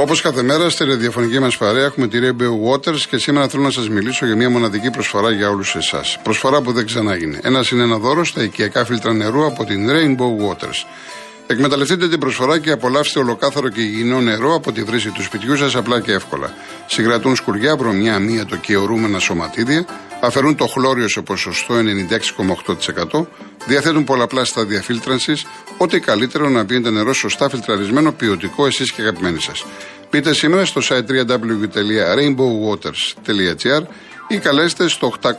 Όπως κάθε μέρα στη ραδιοφωνική μας παρέα έχουμε τη Rainbow Waters και σήμερα θέλω να σας μιλήσω για μια μοναδική προσφορά για όλους εσάς. Προσφορά που δεν ξανάγινε. Ένας είναι ένα δώρο στα οικιακά φίλτρα νερού από την Rainbow Waters. Εκμεταλλευτείτε την προσφορά και απολαύστε ολοκάθαρο και υγιεινό νερό από τη βρύση του σπιτιού σας απλά και εύκολα. Συγκρατούν σκουριά, βρωμιά, αμύατο και ορούμενα σωματίδια, αφαιρούν το χλώριο σε ποσοστό 96,8%, διαθέτουν πολλαπλά στάδια φίλτρανσης, ό,τι καλύτερο να πίνετε νερό σωστά φιλτραρισμένο, ποιοτικό εσείς και αγαπημένοι σας. Μπείτε σήμερα στο site www.rainbowwaters.gr ή καλέστε στο 801 11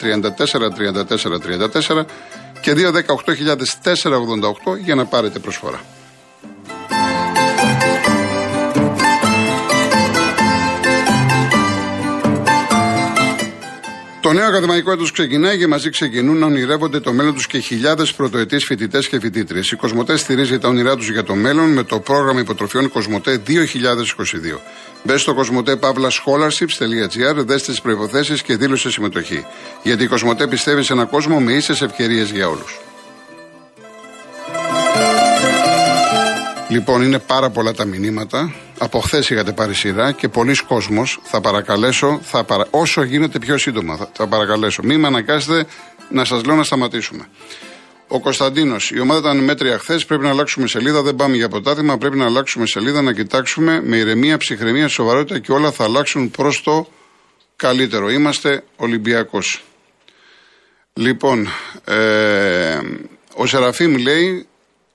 34 34 34 και 218.488 για να πάρετε προσφορά. Το νέο ακαδημαϊκό έτος ξεκινάει και μαζί ξεκινούν να ονειρεύονται το μέλλον τους και χιλιάδες πρωτοετής φοιτητές και φοιτήτριες. Η Κοσμοτέ στηρίζει τα όνειρά τους για το μέλλον με το πρόγραμμα υποτροφιών Κοσμοτέ 2022. Μπες στο κοσμοτέ παύλα scholarships.gr, δες τις προποθέσει και δήλωσε συμμετοχή. Γιατί η Κοσμοτέ πιστεύει σε έναν κόσμο με ίσες ευκαιρίες για όλους. Λοιπόν, είναι πάρα πολλά τα μηνύματα. Από χθες είχατε πάρει σειρά και πολλοί κόσμος θα παρακαλέσω, θα παρα... όσο γίνεται πιο σύντομα, θα, θα παρακαλέσω. Μην με αναγκάσετε να σας λέω να σταματήσουμε. Ο Κωνσταντίνος, η ομάδα ήταν μέτρια χθες. Πρέπει να αλλάξουμε σελίδα. Δεν πάμε για ποτάθημα. Πρέπει να αλλάξουμε σελίδα, να κοιτάξουμε με ηρεμία, ψυχραιμία, σοβαρότητα και όλα θα αλλάξουν προς το καλύτερο. Είμαστε Ολυμπιακός. Λοιπόν, ε, ο Σεραφείμ λέει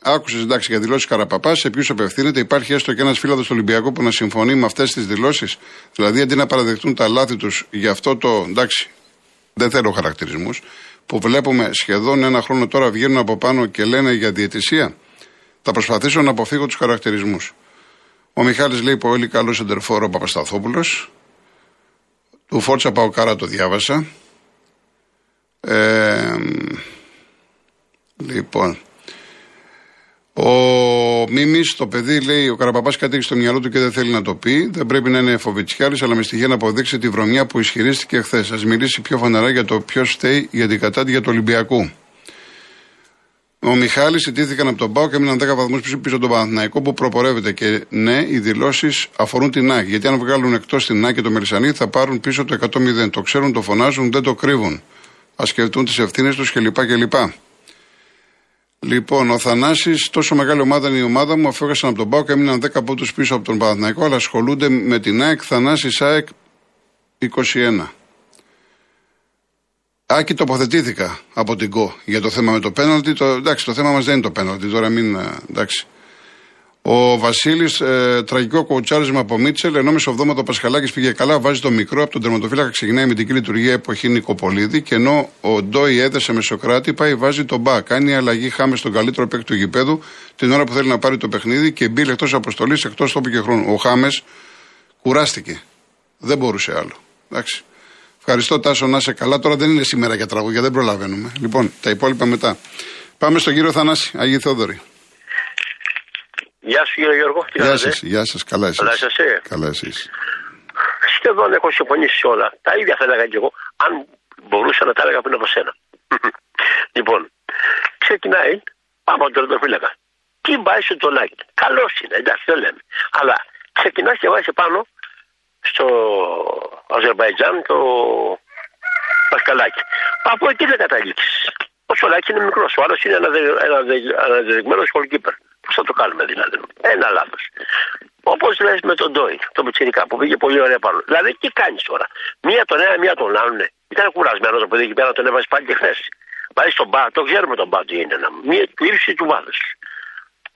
Άκουσες εντάξει για δηλώσεις Καραπαπάς, σε ποιους απευθύνεται. Υπάρχει έστω και ένας φίλο του Ολυμπιακού που να συμφωνεί με αυτές τις δηλώσεις. Δηλαδή αντί να παραδεχτούν τα λάθη τους για αυτό το. εντάξει, δεν θέλω χαρακτηρισμούς. Που βλέπουμε σχεδόν ένα χρόνο τώρα βγαίνουν από πάνω και λένε για διαιτησία. Θα προσπαθήσω να αποφύγω τους χαρακτηρισμούς. Ο Μιχάλης λέει πολύ καλός εντερφόρο ο Παπασταθόπουλος. Του Φόρτσα Παοκάρα το διάβασα. Ε, λοιπόν, ο Μίμης, το παιδί, λέει: Ο Καραπαπάς κάτι έχει στο μυαλό του και δεν θέλει να το πει. Δεν πρέπει να είναι φοβητσιάρη, αλλά με στοιχεία να αποδείξει τη βρωμιά που ισχυρίστηκε χθες. Α μιλήσει πιο φαναρά για το ποιος φταίει για την κατάδια του Ολυμπιακού. Ο Μιχάλης ιτήθηκαν από τον Πάο και έμειναν 10 βαθμούς πίσω, πίσω τον Παναθηναϊκό που προπορεύεται. Και ναι, οι δηλώσεις αφορούν την ΑΚ. Γιατί αν βγάλουν εκτός την ΑΚ και το Μερισανί θα πάρουν πίσω το 100-0. Το ξέρουν, το φωνάζουν, δεν το κρύβουν. Α σκεφτούν τις ευθύνες τους κλπ. Λοιπόν, ο Θανάσης, τόσο μεγάλη ομάδα είναι η ομάδα μου, αφού από τον Πάο και έμειναν 10 πόντους πίσω από τον Παναθηναϊκό, αλλά ασχολούνται με την ΑΕΚ. Θανάσης ΑΕΚ 21. Άκη, τοποθετήθηκα από την ΚΟ για το θέμα με το πέναλτι. Το, εντάξει, το θέμα μας δεν είναι το πέναλτι, τώρα μην. Ε, εντάξει. Ο Βασίλης, ε, τραγικό κοουτσάρισμα από Μίτσελ, ενώ μεσοβδόμα το Πασχαλάκης πήγε καλά, βάζει το μικρό από τον τερματοφύλακα, ξεκινάει με την κοινή λειτουργία εποχή Νικοπολίδη. Και ενώ ο Ντόι έδεσε με Σοκράτη, πάει βάζει τον Μπα. Κάνει αλλαγή χάμε στον καλύτερο παίκτη του γηπέδου την ώρα που θέλει να πάρει το παιχνίδι και μπει εκτό αποστολής, εκτός τόπου και χρόνου. Ο Χάμες κουράστηκε. Δεν μπορούσε άλλο. Εντάξει. Ευχαριστώ Τάσο να είσαι καλά. Τώρα δεν είναι σήμερα για τραγούδια, δεν προλαβαίνουμε. Λοιπόν, τα υπόλοιπα μετά. Πάμε στον κύριο Θανάση, Αγίου Θεόδωρη. Γεια σου κύριε Γιώργο. Γεια σας, γεια σας, καλά εσείς. Καλά εσείς. Καλά εσείς. Σχεδόν έχω συμφωνήσει σε όλα. Τα ίδια θα έλεγα και εγώ, αν μπορούσα να τα έλεγα πριν από σένα. λοιπόν, ξεκινάει, πάμε από τον τερματοφύλακα. Τι βάζει στο τολάκι. Καλός είναι, εντάξει, δεν λέμε. Αλλά ξεκινάς και βάζεις πάνω στο Αζερβαϊτζάν το Πασκαλάκι. Από εκεί δεν καταλήξεις. Ο Σολάκης είναι μικρός. Ο άλλος είναι αναδεδειγμένος σχολκίπερ. Πώς θα το κάνουμε δηλαδή; Ένα λάθος. Όπως λες με τον Ντόι, το Πιτσυρικά που πήγε πολύ ωραία πάνω. Δηλαδή τι κάνεις τώρα; Μία τον ένα, μία τον άλλον. Ήταν κουρασμένος το παιδί εκεί πέρα, τον έβαζες πάλι και χθες. Βάζεις τον μπα, το ξέρουμε τον μπα τι είναι. Μία του ύψη του βάθους.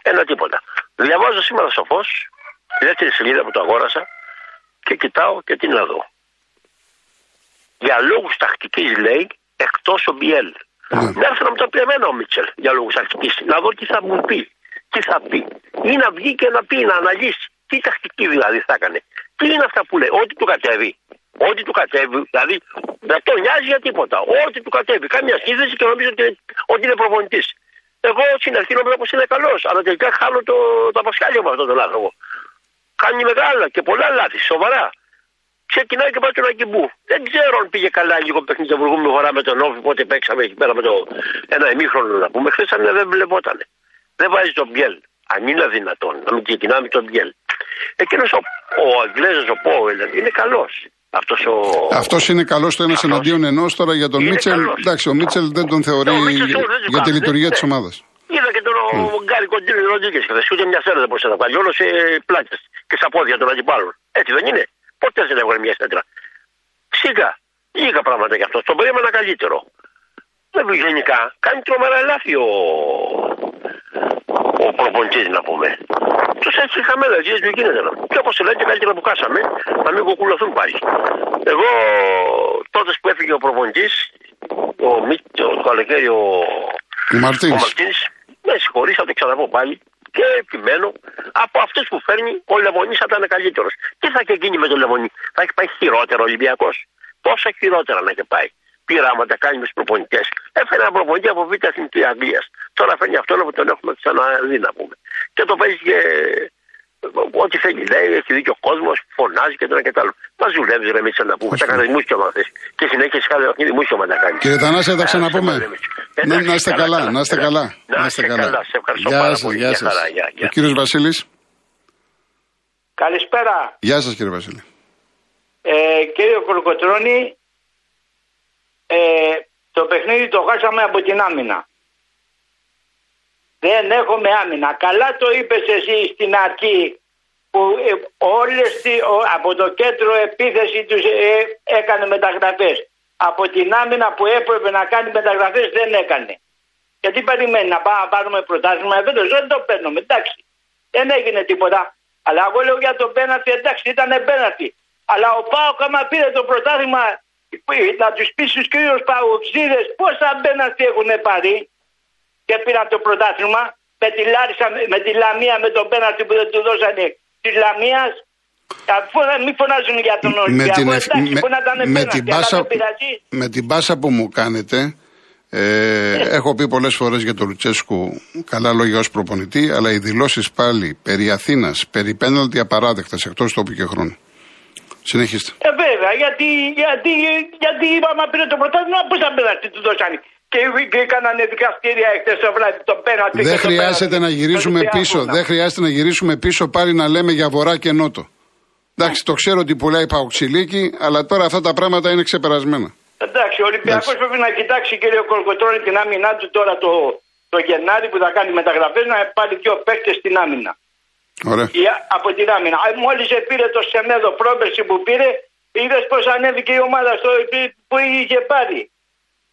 Ένα τίποτα. Διαβάζω σήμερα στο φως, τη δεύτερη σελίδα που το αγόρασα και κοιτάω και τι να δω. Για λόγους τακτικής λέει εκτός ο Μπιέλ. Ναι. Μέχρι να μου το πει εμένα ο Μίτσελ για λόγους τακτικής. Να δω τι θα μου πει τι θα πει; Ή να βγει και να πει, να αναλύσει. Τι τακτική δηλαδή θα έκανε; Τι είναι αυτά που λέει, Ό,τι του κατέβει. Ό,τι του κατέβει, δηλαδή δεν το νοιάζει για τίποτα. Ό,τι του κατέβει. Κάμια σχήση και νομίζω ότι, ότι είναι προπονητής. Εγώ στην αρχή νόμιζα πως είναι καλός, αλλά τελικά χάνω το, το απασχάλιο με αυτόν τον άνθρωπο. Κάνει μεγάλα και πολλά λάθη, σοβαρά. Ξεκινάει και πάει τον Αγκιμπού. Δεν ξέρω αν πήγε καλά λίγο παιχνίδι την προηγούμενη φορά με τον Όφη, πότε παίξαμε εκεί πέρα με το ένα ημίχρονο να πούμε. Χθες δεν βλεπότανε δεν βάζει τον Μπιέλ. Αν είναι δυνατόν να μην ξεκινάμε τον Μπιέλ. Εκείνος ο, ο Αγγλέζος, ο Πόελ, είναι καλός. Αυτός ο... Αυτός είναι καλός το ένας εναντίον ενός τώρα για τον Μίτσελ. καλός. Εντάξει, ο Μίτσελ δεν τον θεωρεί Ναι, ο Μίτσελ δεν τον για τη κάνει, λειτουργία ναι. τη ομάδας. Είδα και τον mm. Γκάρι Κοντίνο Ροντίκε χθε. Ούτε μια σέντρα δεν μπορούσε να βάλει. Όλος σε πλάτε και στα πόδια των αντιπάλων. Έτσι δεν είναι. Ποτέ δεν έβγαλε μια σέντρα. Σίγα. Λίγα πράγματα γι' αυτό. Τον περίμενα καλύτερο. Δεν γενικά. Κάνει τρομερά λάθη ο, ο προπονητή, να πούμε; Τους έτσι χαμένα, έτσι δεν γίνεται. να. Και όπως λένε, και καλύτερα που κάσαμε, να μην κοκκουλωθούν πάλι. Εγώ τότες που έφυγε ο προπονητής, ο Μίτ, το καλοκαίρι ο, Ο Μαρτίνς. ο Μαρτίνς, με συγχωρείς, θα το ξαναπώ πάλι και επιμένω από αυτούς που φέρνει ο Λεβονή θα ήταν καλύτερος. Τι θα είχε γίνει με τον Λεβονή, θα έχει πάει χειρότερο ο Ολυμπιακός; Πόσα χειρότερα να είχε πάει; Πειράματα κάνει μες του προπονητές. Έφερε ένα προπονητή από β' εθνική Αγγλίας. Τώρα φέρνει αυτόν που τον έχουμε ξαναδεί να πούμε. Και το παίζει και ό,τι θέλει λέει, έχει δίκιο ο κόσμος, φωνάζει και το ένα και το άλλο. Μας δουλεύεις ρε Μίτσελ να πούμε. Τα κάνεις μουσιωμα θες. Και συνέχεια σε κάθε παιχνίδι μουσιωμα τα κάνεις. Κύριε Θανάση, θα τα Ε, ξαναπούμε. σε ευχαριστώ, Να, Εντάξει, να είστε καλά, να είστε καλά. Να είστε καλά, σε ευχαριστώ Γεια πάρα σας, πολύ. γεια Γεια σας. χαρά, γεια, γεια. Ο κύριος Βασίλης. Καλησπέρα. Γεια σας κύριε Βασίλη. Ε, κύριε Κολοκοτρώνη, ε, το παιχνίδι το χάσαμε από την άμυνα. Δεν έχουμε άμυνα. Καλά το είπες εσύ στην αρχή που ε, όλες τι- ο- από το κέντρο επίθεση τους ε, έκανε μεταγραφές. Από την άμυνα που έπρεπε να κάνει μεταγραφές δεν έκανε. Γιατί περιμένει να πάμε να πάρουμε πρωτάθλημα εφέτος. Δεν το παίρνουμε. Εντάξει. Δεν έγινε τίποτα. Αλλά εγώ λέω για το πέναρτι, εντάξει, ήταν πέναρτι. Αλλά ο Πάοκ άμα πήρε το πρωτάθλημα, να τους πει στου κύριου Παουξίδε πόσα πέναρτι έχουν πάρει και πήραν το πρωτάθλημα με τη Λάρισα, με τη Λαμία, με τον πέναρτι που δεν του δώσανε της Λαμίας. Αφού δεν μην φωνάζουν για τον Με Ολυμπιακό, την, ευ- εντάξει, με, που να ήταν με πέναρτι, την αλλά πάσα, δεν πειράζει. με την πάσα που μου κάνετε, ε, έχω πει πολλές φορές για τον Λουτσέσκου καλά λόγια ως προπονητή, αλλά οι δηλώσεις πάλι περί Αθήνας, περί πέναλτι απαράδεκτες εκτός τόπου και χρόνου. Συνεχίστε. Ε, βέβαια, γιατί, γιατί, γιατί άμα πήρε το πρωτάθλημα, πώ θα πέναρτι του δώσανε. Και, και έκαναν δικαστήρια εχθές το βράδυ το πέναρτι. Δεν και το χρειάζεται πέναλτι. να γυρίσουμε Ολυμπιακό πίσω. να. Δεν χρειάζεται να γυρίσουμε πίσω πάλι να λέμε για βορρά και νότο. Εντάξει, το ξέρω ότι πουλάει παοξιλίκι, αλλά τώρα αυτά τα πράγματα είναι ξεπερασμένα. Εντάξει, ο Ολυμπιακός Εντάξει. πρέπει να κοιτάξει κύριε Κολκοτρώνη την άμυνά του τώρα το, το Γενάρη που θα κάνει μεταγραφές να πάρει δύο παίκτες στην άμυνα. Ωραία. Η, από την άμυνα. Μόλις πήρε το Σεμέδο πρόπερση που πήρε, είδες πώς ανέβηκε η ομάδα στο, που είχε πάρει.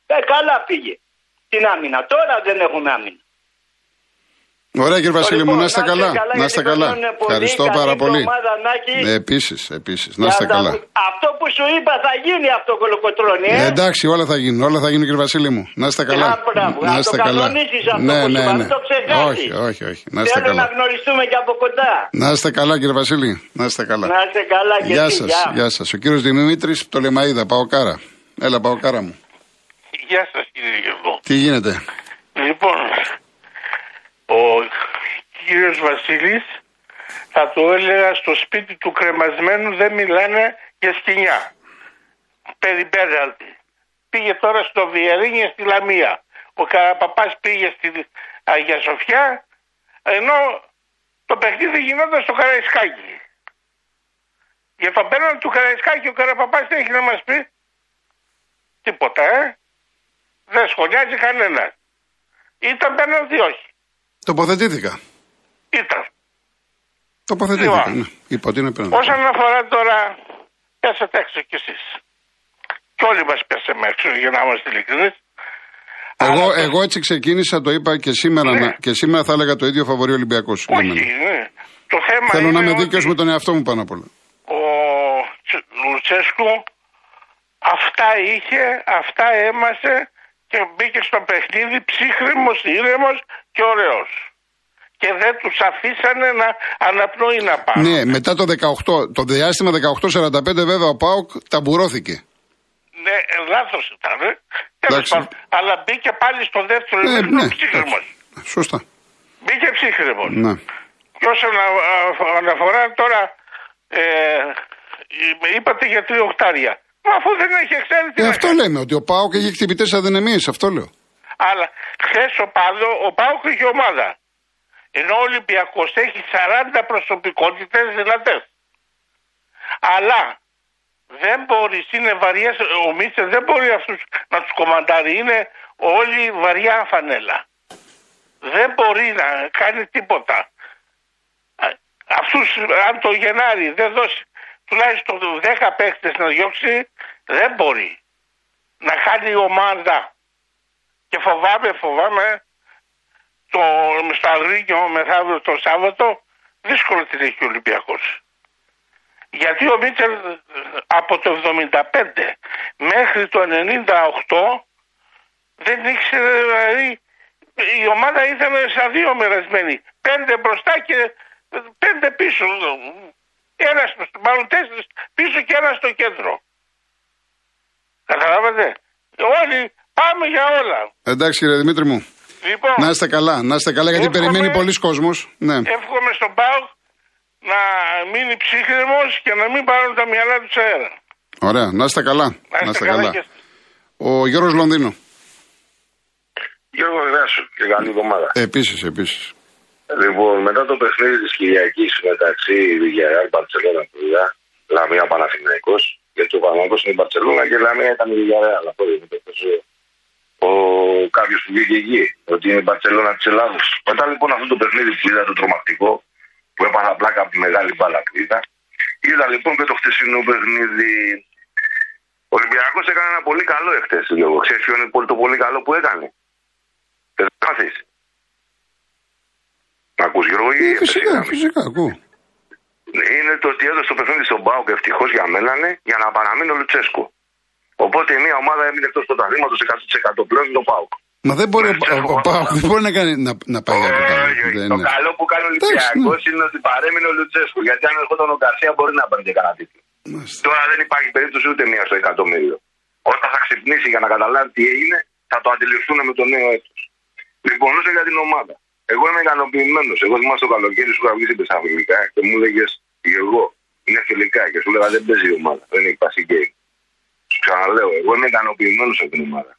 Ε, καλά πήγε στην άμυνα. Τώρα δεν έχουμε άμυνα. Ωραία κύριε Βασίλη μου, Λοιπόν, να είστε καλά. Να είστε γιατί καλά. περνάνε πολύ. Ευχαριστώ Καλή πάρα πολύ. εβδομάδα, Νάκη. Επίσης, επίσης. Να Για είστε τα- καλά. Αυτό που σου είπα θα γίνει αυτό κολοκοτρώνη, ε. Ε, εντάξει, όλα θα γίνουν. Όλα θα γίνουν, κύριε Βασίλη μου. Να είστε καλά. Α, μπράβο. Να Να είστε το καλά. κανονίσεις αυτό Ναι, που σου ναι, είπα, ναι. μην το ξεχάσεις. Όχι, όχι, όχι. Να είστε Θέλω να καλά. γνωριστούμε και από κοντά. Να είστε καλά, κύριε Βασίλη. Να είστε καλά. Να είστε καλά και Γεια εσύ, σας. γεια. Γεια σας. Ο κύριος Δημήτρης, το Λεμαίδα, πάω κάρα. Έλα, πάω κάρα μου. Γεια σας κύριε Γεωργό. Τι γίνεται; Λοιπόν, ο κύριος Βασίλης θα το έλεγα στο σπίτι του κρεμασμένου δεν μιλάνε για σκηνιά. Περί πέναλτι. Πήγε τώρα στο Βιερίνια στη Λαμία. Ο Καραπαπάς πήγε στη Αγία Σοφιά ενώ το παιχνίδι γινόταν στο Καραϊσκάκι. Για το πέναλτι του Καραϊσκάκη ο Καραπαπάς τι έχει να μας πει; Τίποτα, ε. Δεν σχολιάζει κανένας. Ήταν πέναλτι όχι. Τοποθετήθηκα. Ήταν. Τοποθετήθηκα. Λοιπόν. Ναι. Είπα ότι είναι πέναντι. Όσον αφορά τώρα, πέσατε έξω κι εσείς. Κι όλοι μας πέσαμε έξω για να είμαστε ειλικρινείς. Εγώ, Αλλά το- εγώ έτσι ξεκίνησα, το είπα και σήμερα, Ναι. να- και σήμερα θα έλεγα το ίδιο φαβορεί Ολυμπιακός. Όχι, ναι. Το θέμα Θέλω είναι να είμαι ότι δίκαιος με τον εαυτό μου πάνω απ' όλα. ο Τσι- Λουτσέσκου αυτά είχε, αυτά έμασε και μπήκε στο παιχνίδι ψύχρεμος, ήρεμος και ωραίος. Και δεν τους αφήσανε να αναπνοεί να πάνε. Ναι, μετά το 18, το διάστημα 18-45 βέβαια ο Πάοκ ταμπουρώθηκε. Ναι, λάθος ήταν. Ε. Τέλος Εντάξει. πάντων. Αλλά μπήκε πάλι στο δεύτερο Ναι, ημίχρονο ναι. ψύχρεμος. Σωστά. Μπήκε ψύχρεμος. Ναι. Και όσον α- α- αναφορά τώρα, ε, με είπατε για τρία οκτάρια. Μα αφού δεν έχει εξέλιξη. Ε, αυτό λέμε, ότι ο Πάοκ έχει χτυπητές αδυναμίες, αυτό λέω. Αλλά χθες ο Πάδο, ο Πάοκ είχε ομάδα. Ενώ ο Ολυμπιακός έχει 40 προσωπικότητες δυνατές. Αλλά δεν μπορεί, είναι βαριές, ο Μίτσελ δεν μπορεί αυτούς να τους κομμαντάρει, είναι όλοι βαριά φανέλα. Δεν μπορεί να κάνει τίποτα. Αυτούς, αν το Γενάρη δεν δώσει τουλάχιστον 10 παίχτες να διώξει, δεν μπορεί να χάνει η ομάδα. Και φοβάμαι, φοβάμαι το στο Αγρίνιο μεθαύριο το Σάββατο δύσκολο την έχει ο Ολυμπιακός. Γιατί ο Μίτσελ από το 75 μέχρι το 98 δεν ήξερε δηλαδή η ομάδα ήταν στα δύο μερασμένη. Πέντε μπροστά και πέντε πίσω. Ένας, μάλλον τέσσερις πίσω και ένας στο κέντρο. Καταλάβατε; Όλοι πάμε για όλα. Εντάξει κύριε Δημήτρη μου. Λοιπόν, Να είστε καλά, να είστε καλά γιατί Εύχομαι- περιμένει πολλοί κόσμος. Ναι. εύχομαι στον Πάο να μείνει ψύχρεμος και να μην πάρουν τα μυαλά τους αέρα. Ωραία, να είστε καλά. Να είστε καλά. και- Ο Γιώργος Λονδίνο. Γιώργος, γεια σου και καλή εβδομάδα. Επίσης, επίσης. Λοιπόν, μετά το παιχνίδι της Κυριακής μεταξύ Βιγιαρεάλ Μπαρσελόνα που είδα, Λαμία Παναθηναϊκός, γιατί ο Παναθηναϊκός είναι η Μπαρσελόνα και η Λαμία ήταν η Βιγιαρεάλ. Αυτό είναι το πες, ο κάποιος που βγήκε εκεί, ότι είναι η Μπαρσελόνα της Ελλάδος. Μετά λοιπόν αυτό το παιχνίδι που είδα, το τρομακτικό, που έπαθα πλάκα από τη μεγάλη μπάλα που είδα, είδα λοιπόν και το χτεσινό παιχνίδι. Ο Ολυμπιακός έκανε ένα πολύ καλό εχθές. Ξέρεις ποιο είναι το πολύ καλό που έκανε; Δεν θα μάθεις. Μ' ακούς Γιώργο ή Ε, έπεσε η φυσικά, γραμμή; φυσικά, ακούω. Είναι το ότι έδωσε το παιχνίδι στον Πάοκ ευτυχώς για μένα ναι, για να παραμείνει ο Λουτσέσκου. Οπότε μια ομάδα έμεινε εκτός πρωταθλήματος 100% πλέον είναι το Πάοκ. Μα δεν μπορεί, ο, Ξέρω ο, εγώ. ο Πάοκ δεν μπορεί να, κάνει, να, να πάει από κάτω. Όχι, όχι. Δεν Το είναι. καλό που κάνει ο Εντάξει, Ολυμπιακός ναι. είναι ότι παρέμεινε ο Λουτσέσκου. Γιατί αν ερχόταν ο Γκαρσία μπορεί να παίρνει και κανένα τίτλο. Μάλιστα. Τώρα δεν υπάρχει περίπτωση ούτε μία στο εκατομμύριο. Όταν θα ξυπνήσει για να καταλάβει τι έγινε, θα το αντιληφθούν με το νέο έτος. Λοιπόν, όσο για την ομάδα. Εγώ είμαι ικανοποιημένος. Εγώ θυμάσαι το καλοκαίρι σου είχα βγει στην Πεσαφιλικά και μου έλεγε εγώ είναι φιλικά και σου λέγα δεν παίζει η ομάδα. Δεν έχει πασί γκέιμ. Σου ξαναλέω, εγώ είμαι ικανοποιημένος από την ομάδα.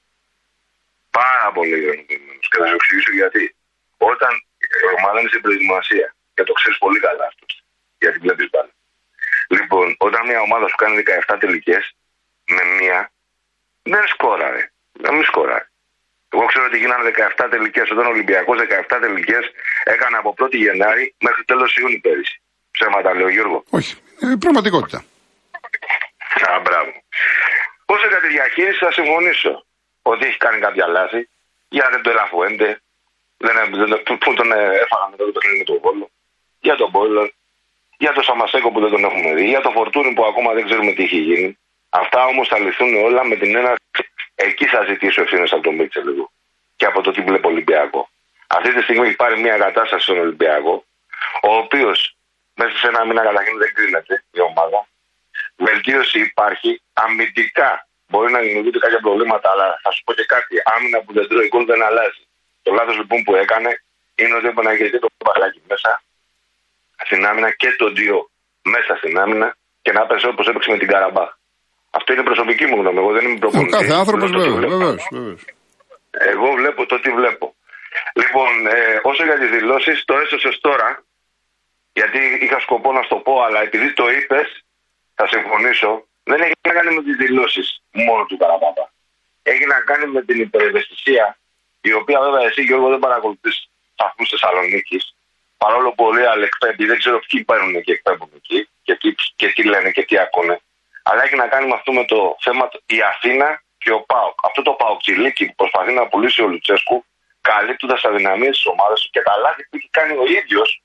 Πάρα πολύ ικανοποιημένος. Και θα σου εξηγήσω γιατί. Όταν η ομάδα είναι στην προετοιμασία και το ξέρεις πολύ καλά αυτό, γιατί βλέπεις πάλι. Λοιπόν, όταν μια ομάδα σου κάνει 17 τελικές με μία, δεν σκόραρε. Να μην σκόραρε. Εγώ ξέρω ότι γίνανε 17 τελικές. Όταν ο Ολυμπιακός 17 τελικές έκανε από 1η Γενάρη μέχρι τέλος Ιούνιου πέρυσι. Ψέματα λέω Γιώργο. Όχι, ε, πραγματικότητα. Α, μπράβο. Όσο για τη διαχείριση θα συμφωνήσω ότι έχει κάνει κάποια λάθη. Για τον Τελαφουέντε, δεν, δεν, που, που τον ε, έφαγα μετά το παιχνίδι με τον Βόλο. Για τον Μπόιλερ. Για τον Σαμασέκο που δεν τον έχουμε δει. Για τον Φορτούνι που ακόμα δεν ξέρουμε τι έχει γίνει. Αυτά όμως θα λυθούν όλα με την ένα. Εκεί θα ζητήσω ευθύνες από τον Μίτσελ λίγο. Και από το τι βλέπει Ολυμπιακό. Αυτή τη στιγμή έχει πάρει μια κατάσταση στον Ολυμπιακό, ο οποίος μέσα σε ένα μήνα καταρχήν δεν κρίνεται η ομάδα. Βελτίωση υπάρχει. Αμυντικά μπορεί να δημιουργούνται κάποια προβλήματα, αλλά θα σου πω και κάτι. Άμυνα που δεν τρώει γκολ δεν αλλάζει. Το λάθος λοιπόν που έκανε είναι ότι έπρεπε να έχει το μπαλάκι μέσα στην άμυνα και το δύο μέσα στην άμυνα και να έπαιζε όπως έπαιξε με την Καραμπάχ. Αυτό είναι η προσωπική μου γνώμη. Εγώ δεν είμαι Ο προπονητής. κάθε άνθρωπος Λέω το τι βέβαια. βλέπω. Βεβαίως, βεβαίως. Εγώ βλέπω το τι βλέπω. Λοιπόν, ε, όσο για τις δηλώσεις, το έσωσε τώρα, γιατί είχα σκοπό να στο πω, αλλά επειδή το είπες, θα συμφωνήσω, δεν έχει να κάνει με τις δηλώσεις μόνο του Καραμπάπα. Έχει να κάνει με την υπερευαισθησία, η οποία βέβαια εσύ Γιώργο δεν παρακολουθείς σταθμούς Θεσσαλονίκης, παρόλο που όλοι άλλοι εκπέμπει, δεν ξέρω ποιοι παίρνουν και εκπέμπουν εκεί και τι, και τι λένε και τι ακούνε. Αλλά έχει να κάνει με αυτό με το θέμα το- η Αθήνα και ο Πάοκ. Αυτό το Παοκτσιλίκι που προσπαθεί να πουλήσει ο Λουτσέσκου, καλύπτοντα αδυναμίες της ομάδας και τα λάθη που έχει κάνει ο ίδιος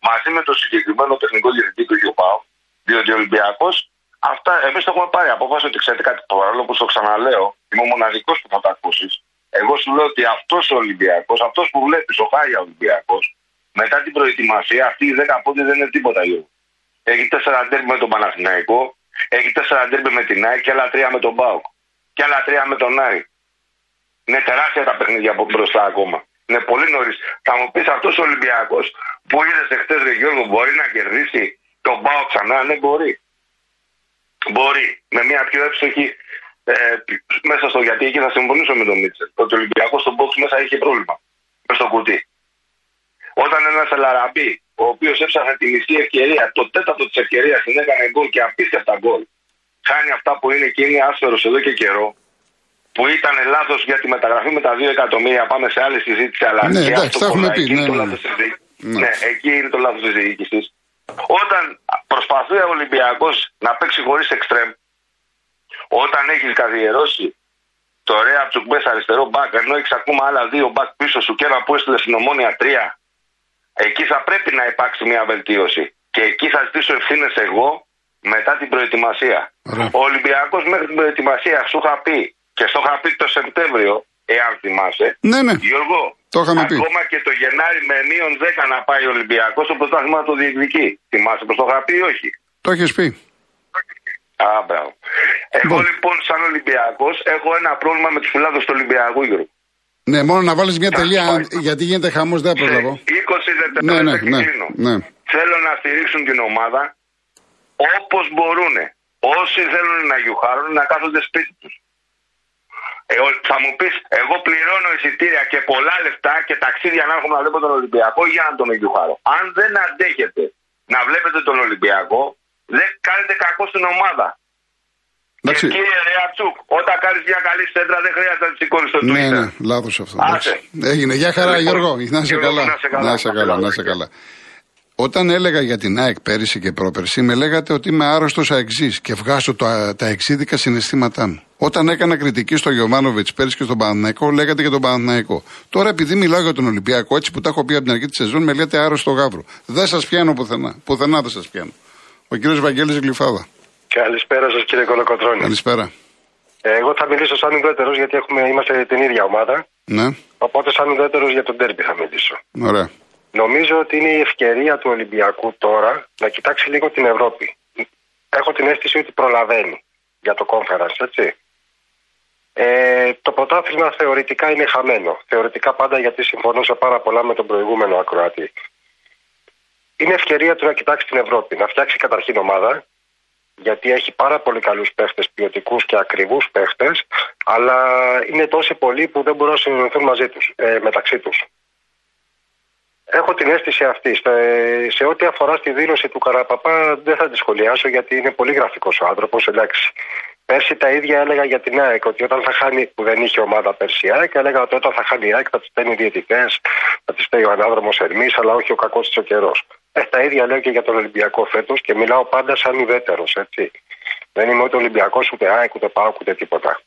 μαζί με το συγκεκριμένο τεχνικό διευθυντή του ίδιου Πάοκ. Διότι ο Ολυμπιακός, αυτά εμείς το έχουμε πάρει απόφαση ότι ξέρετε κάτι, παρόλο που στο ξαναλέω, είμαι ο μοναδικός που θα τα ακούσεις. Εγώ σου λέω ότι αυτός ο Ολυμπιακός, αυτός που βλέπεις, ο Χάγια Ολυμπιακός, μετά την προετοιμασία, αυτή η 10 πόντι δεν είναι τίποτα, Γιώργο. Έχει τέσσερα ντέρμπι με τον Παναθηναϊκό, έχει τέσσερα ντέρμπι με την ΑΕΚ και άλλα τρία με τον Μπάουκ. Και άλλα τρία με τον Άρη. Είναι τεράστια τα παιχνίδια από μπροστά ακόμα. Είναι πολύ νωρίς. Θα μου πεις αυτός ο Ολυμπιακός που είδες εχθές, Ρε Γιώργο, μπορεί να κερδίσει τον Μπάουκ ξανά; Ναι, μπορεί. Μπορεί. Με μια πιο εύστοχη ε, μέσα στο γιατί εκεί θα συμφωνήσω με τον Μίτσελ. Ότι ο Ολυμπιακός στον box μέσα είχε πρόβλημα. Μες στο κουτί. Όταν ένας Ελαραμπή, ο οποίος έψαχνε τη μισή ευκαιρία, το τέταρτο της ευκαιρίας την έκανε γκολ και απίστευτα γκολ, χάνει αυτά που είναι και είναι άσφαιρο εδώ και καιρό, που ήταν λάθος για τη μεταγραφή με τα 2 εκατομμύρια, πάμε σε άλλη συζήτηση, αλλά Ναι, και εντάξει, αυτό τα έχουμε πολλά, πει, εκεί είναι ναι, το ναι. λάθος της διοίκησης. Ναι. Ναι, εκεί είναι το λάθος της διοίκησης. Όταν προσπαθεί ο Ολυμπιακός να παίξει χωρίς εξτρέμ, όταν έχεις καθιερώσει το Ρέα Τσουκμπέ αριστερό μπακ, ενώ έχεις ακόμα άλλα δύο μπακ πίσω σου και ένα που έστειλε στην ομόνια τρία, εκεί θα πρέπει να υπάρξει μια βελτίωση. Και εκεί θα ζητήσω ευθύνες εγώ μετά την προετοιμασία. Ωραία. Ο Ολυμπιακός μέχρι την προετοιμασία σου είχα πει και στο είχα πει το Σεπτέμβριο, εάν θυμάσαι, Ναι, ναι. Γιώργο, Το είχαμε πει. ακόμα και το Γενάρη με μείον 10 να πάει ο Ολυμπιακός στο πρωτάθλημα να το διεκδικεί. Θυμάσαι πως το είχα πει ή όχι; Το έχεις πει. Α, μπράβο. Εγώ Λοιπόν. λοιπόν, σαν Ολυμπιακός, έχω ένα πρόβλημα με τους φυλάδε του Ολυμπιακού, Γιώργο. Ναι, μόνο να βάλεις μια τελεία, πάει. αν- γιατί γίνεται χαμός, δεν θα προλαβώ. 20 δευτερόλεπτα Ναι, ναι, και ναι, κλείνω. ναι. Θέλω να στηρίξουν την ομάδα όπως μπορούν. Όσοι θέλουν να γιουχάρουν να κάθονται σπίτι τους. Ε, ο- θα μου πεις, εγώ πληρώνω εισιτήρια και πολλά λεφτά και ταξίδια να έρχομαι να βλέπω τον Ολυμπιακό για να τον γιουχάρω. Αν δεν αντέχετε να βλέπετε τον Ολυμπιακό, δεν κάνετε κακό στην ομάδα. Εντάξει. Και κύριε Ρεατσούκ, όταν κάνεις μια καλή σέντρα δεν χρειάζεται να τη σηκώνεις στο Ναι, Twitter. ναι, λάθος αυτό. Άσε. εντάξει. Έγινε. Γεια χαρά, Λοιπόν, Γιώργο. Να είσαι Γιώργο, καλά. να είσαι καλά. Να είσαι καλά, να είσαι καλά. Όταν έλεγα για την ΑΕΚ πέρυσι και πρόπερσι, με λέγατε ότι είμαι άρρωστος αεξής και βγάζω τα, τα εξίδικα συναισθήματά μου. Όταν έκανα κριτική στο Γιωμάνοβιτ πέρυσι και στον Παναθηναϊκό, λέγατε για τον Παναθηναϊκό. Τώρα, επειδή μιλάω για τον Ολυμπιακό, έτσι που τα έχω πει από την αρχή της σεζόν, με λέτε άρρωστο γάβρο. Δεν σας πιάνω πουθενά. Πουθενά δεν σας πιάνω. Ο κύριος Βαγγέλης Γλυφάδα. Καλησπέρα σας κύριε Κολοκοτρώνη. Καλησπέρα. Ε, εγώ θα μιλήσω σαν ουδέτερος γιατί έχουμε, είμαστε την ίδια ομάδα. Ναι, Οπότε σαν ουδέτερος για τον τέρμπι θα μιλήσω. ωραία. Νομίζω ότι είναι η ευκαιρία του Ολυμπιακού τώρα να κοιτάξει λίγο την Ευρώπη. Έχω την αίσθηση ότι προλαβαίνει για το conference, έτσι. Ε, το πρωτάθλημα θεωρητικά είναι χαμένο. Θεωρητικά πάντα γιατί συμφωνώ σε πάρα πολλά με τον προηγούμενο ακροατή. Είναι ευκαιρία του να κοιτάξει την Ευρώπη, να φτιάξει καταρχήν ομάδα, γιατί έχει πάρα πολύ καλούς παίχτες, ποιοτικούς και ακριβούς παίχτες, αλλά είναι τόσοι πολλοί που δεν μπορούν να συνεννοηθούν μαζί τους, ε, μεταξύ τους. Έχω την αίσθηση αυτή. Σε, σε ό,τι αφορά στη δήλωση του Καραπαπά δεν θα τη σχολιάσω γιατί είναι πολύ γραφικός ο άνθρωπος, εντάξει. Πέρσι τα ίδια έλεγα για την ΑΕΚ, ότι όταν θα χάνει, που δεν είχε ομάδα πέρσι η ΑΕΚ, έλεγα ότι όταν θα χάνει η ΑΕΚ θα τη παίρνει διαιτητές, θα τη παίρνει ο ανάδρομος Ερμής, αλλά όχι ο κακός της ο καιρός. Ε, τα ίδια λέω και για τον Ολυμπιακό φέτος και μιλάω πάντα σαν ουδέτερος, έτσι. Δεν είμαι ούτε Ολυμπιακός, ούτε ΑΕΚ, ούτε ΠΑΟΚ, ούτε τίποτα.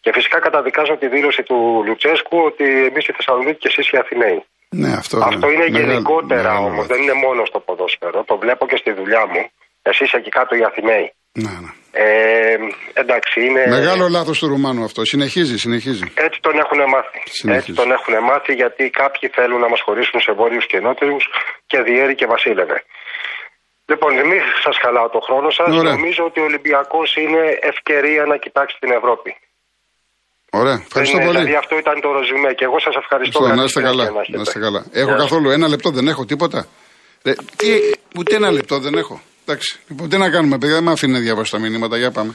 Και φυσικά καταδικάζω τη δήλωση του Λουτσέσκου ότι εμείς οι Θεσσαλονίκη και εσείς οι Αθηναίοι. Ναι, αυτό, Αυτό είναι μεγάλο- γενικότερα μεγάλο όμως, λάθος. δεν είναι μόνο στο ποδόσφαιρο. Το βλέπω και στη δουλειά μου. Εσεί εκεί κάτω οι Αθηναίοι. Ναι, ναι. Ε, εντάξει, είναι. Μεγάλο λάθος του Ρουμάνου αυτό. Συνεχίζει, συνεχίζει. Έτσι τον έχουν μάθει. Συνεχίζει. Έτσι τον έχουν μάθει γιατί κάποιοι θέλουν να μας χωρίσουν σε βόρειους και νότιου και διέρη και βασίλευε. Λοιπόν, μην σας χαλάω το χρόνο σας. Ωραία. Νομίζω ότι ο Ολυμπιακός είναι ευκαιρία να κοιτάξει την Ευρώπη. Ωραία. Ευχαριστώ Είναι- πολύ. Δηλαδή αυτό ήταν το ρεζουμέ και εγώ σας ευχαριστώ. Ευχαριστώ, Καλή να είστε συνέχεια καλά. έχετε. Να είστε καλά. Έχω Γεια σας. καθόλου ένα λεπτό, δεν έχω τίποτα. Ε, τι, ούτε ένα λεπτό δεν έχω. Εντάξει. Λοιπόν, τι να κάνουμε, παιδιά, δεν με αφήνει να διαβάσω τα μηνύματα. Για πάμε.